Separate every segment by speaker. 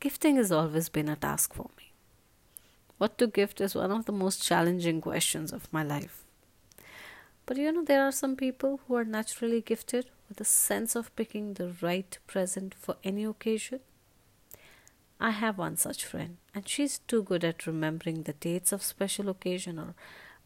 Speaker 1: gifting has always been a task for me. What to gift is one of the most challenging questions of my life. But you know, there are some people who are naturally gifted with a sense of picking the right present for any occasion. I have one such friend, and she's too good at remembering the dates of special occasion or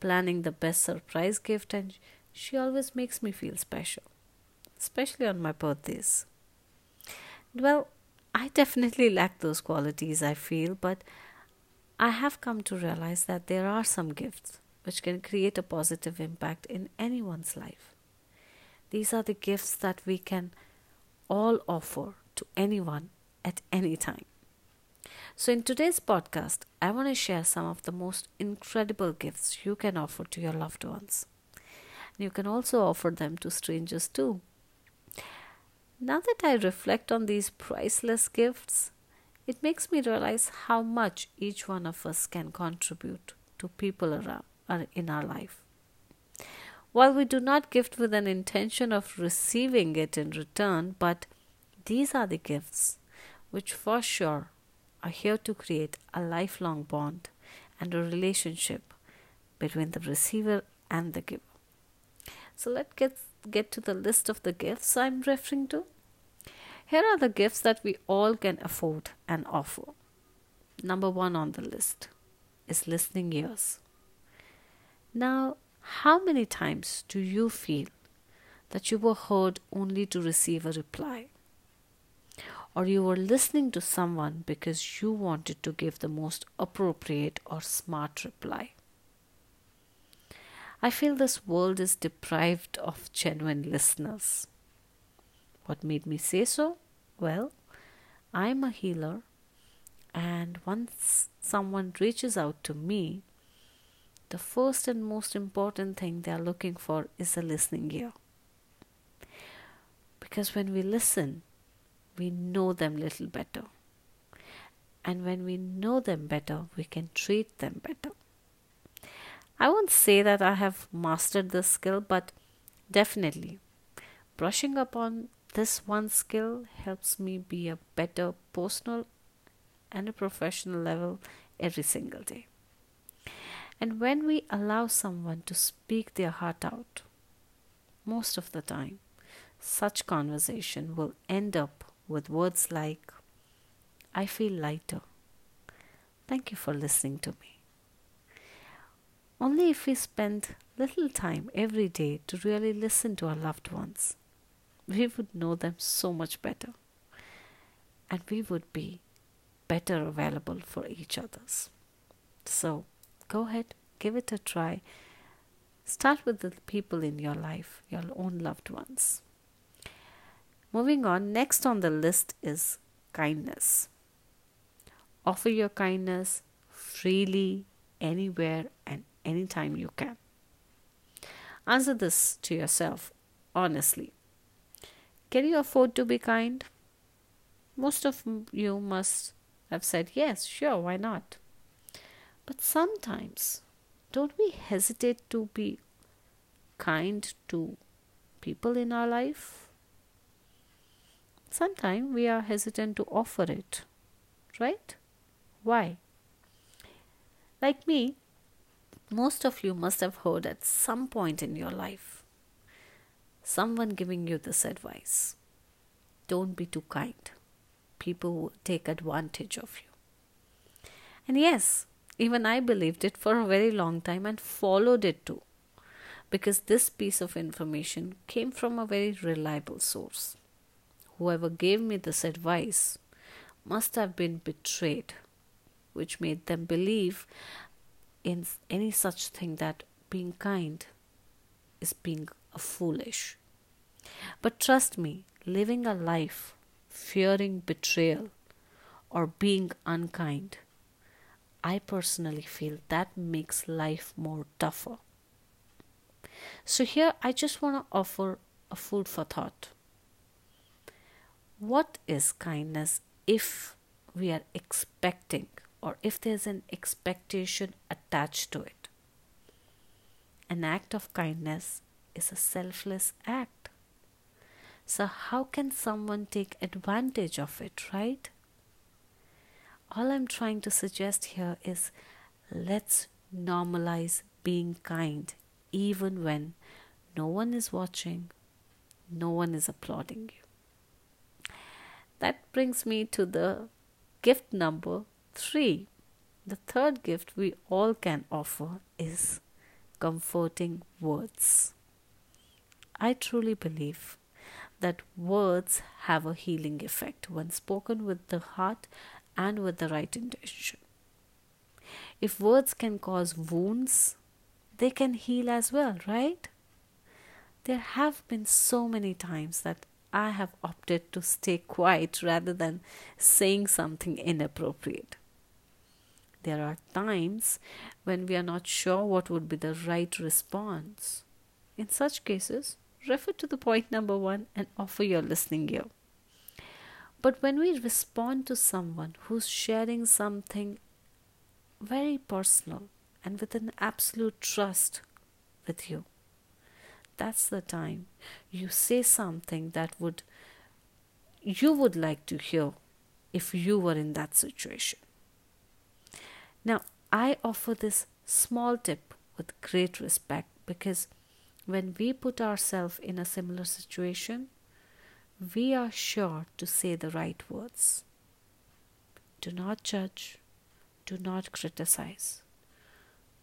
Speaker 1: planning the best surprise gift, and she always makes me feel special, especially on my birthdays. Well, I definitely lack those qualities, I feel, but I have come to realize that there are some gifts which can create a positive impact in anyone's life. These are the gifts that we can all offer to anyone at any time. So, in today's podcast, I want to share some of the most incredible gifts you can offer to your loved ones. You can also offer them to strangers too. Now that I reflect on these priceless gifts, it makes me realize how much each one of us can contribute to people around uh, in our life. While we do not gift with an intention of receiving it in return, but these are the gifts which for sure are here to create a lifelong bond and a relationship between the receiver and the giver. So let's get get to the list of the gifts I'm referring to. Here are the gifts that we all can afford and offer. Number one on the list is listening ears. Now, how many times do you feel that you were heard only to receive a reply? Or you were listening to someone because you wanted to give the most appropriate or smart reply? I feel this world is deprived of genuine listeners. What made me say so? Well, I'm a healer, and once someone reaches out to me, the first and most important thing they are looking for is a listening ear. Because when we listen, we know them little better. And when we know them better, we can treat them better. I won't say that I have mastered this skill, but definitely brushing up on this one skill helps me be a better personal and a professional level every single day. And when we allow someone to speak their heart out, most of the time, such conversation will end up with words like, I feel lighter. Thank you for listening to me. Only if we spend little time every day to really listen to our loved ones, we would know them so much better. And we would be better available for each others. So go ahead, give it a try. Start with the people in your life, your own loved ones. Moving on, next on the list is kindness. Offer your kindness freely, anywhere, and anytime you can. Answer this to yourself honestly. Can you afford to be kind? Most of you must have said yes, sure, why not? But sometimes, don't we hesitate to be kind to people in our life? Sometimes we are hesitant to offer it, right? Why? Like me, most of you must have heard at some point in your life someone giving you this advice don't be too kind. People will take advantage of you. And yes, even I believed it for a very long time and followed it too, because this piece of information came from a very reliable source. Whoever gave me this advice must have been betrayed, which made them believe in any such thing that being kind is being foolish. But trust me, living a life fearing betrayal or being unkind, I personally feel that makes life more tougher. So, here I just want to offer a food for thought. What is kindness if we are expecting or if there's an expectation attached to it. An act of kindness is a selfless act. So, how can someone take advantage of it, right? All I'm trying to suggest here is let's normalize being kind even when no one is watching, no one is applauding you. That brings me to the gift number three. The third gift we all can offer is comforting words. I truly believe that words have a healing effect when spoken with the heart and with the right intention. If words can cause wounds, they can heal as well, right? There have been so many times that I have opted to stay quiet rather than saying something inappropriate. There are times when we are not sure what would be the right response. In such cases, refer to the point number one and offer your listening ear. But when we respond to someone who's sharing something very personal and with an absolute trust with you, that's the time you say something that would you would like to hear if you were in that situation. Now, I offer this small tip with great respect because when we put ourselves in a similar situation, we are sure to say the right words. Do not judge, do not criticize.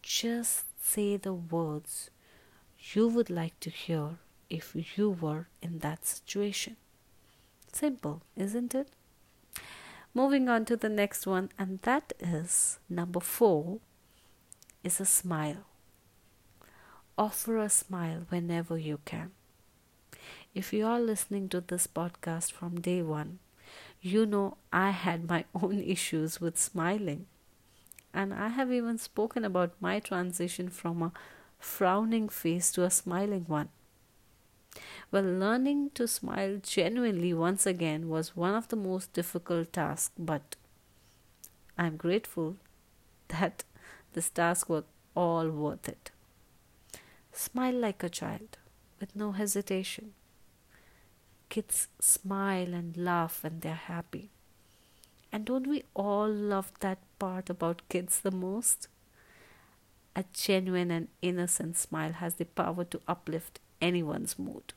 Speaker 1: Just say the words you would like to hear if you were in that situation. Simple, isn't it? Moving on to the next one, and that is number four is a smile. Offer a smile whenever you can. If you are listening to this podcast from day one, you know I had my own issues with smiling. And I have even spoken about my transition from a frowning face to a smiling one. Well, learning to smile genuinely once again was one of the most difficult tasks, but I'm grateful that this task was all worth it. Smile like a child with no hesitation. Kids smile and laugh when they're happy. And don't we all love that part about kids the most? A genuine and innocent smile has the power to uplift anyone's mood.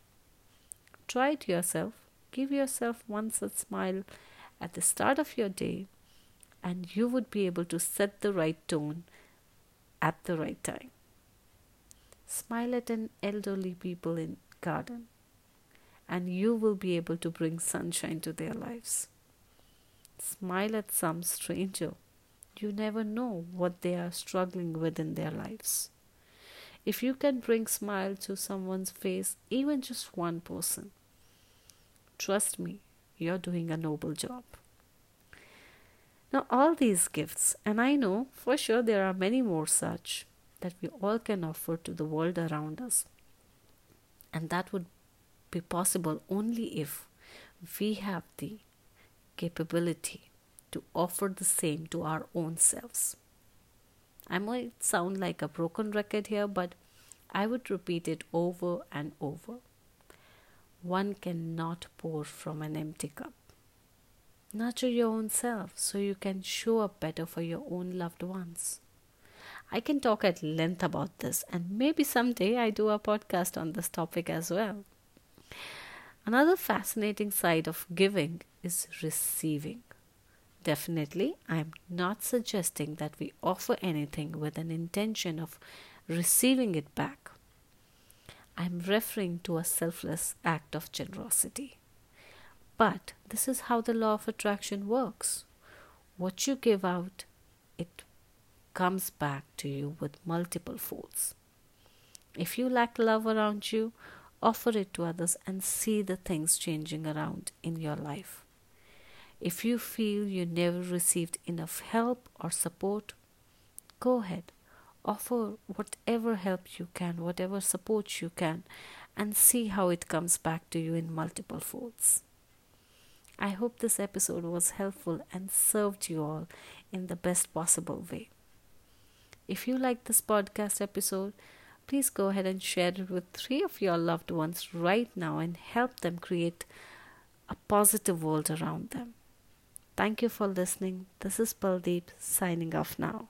Speaker 1: Try it yourself. Give yourself one such smile at the start of your day, and you would be able to set the right tone at the right time. Smile at an elderly people in garden, and you will be able to bring sunshine to their lives. Smile at some stranger. You never know what they are struggling with in their lives. If you can bring smile to someone's face, even just one person, trust me, you're doing a noble job. Now, all these gifts, and I know for sure there are many more such that we all can offer to the world around us. And that would be possible only if we have the capability to offer the same to our own selves. I might sound like a broken record here, but I would repeat it over and over. One cannot pour from an empty cup. Nurture your own self so you can show up better for your own loved ones. I can talk at length about this, and maybe someday I do a podcast on this topic as well. Another fascinating side of giving is receiving. Definitely, I am not suggesting that we offer anything with an intention of receiving it back. I am referring to a selfless act of generosity. But this is how the law of attraction works. What you give out, it comes back to you with multiple folds. If you lack love around you, offer it to others and see the things changing around in your life. If you feel you never received enough help or support, go ahead. Offer whatever help you can, whatever support you can, and see how it comes back to you in multiple folds. I hope this episode was helpful and served you all in the best possible way. If you like this podcast episode, please go ahead and share it with three of your loved ones right now and help them create a positive world around them. Thank you for listening. This is Paldeep signing off now.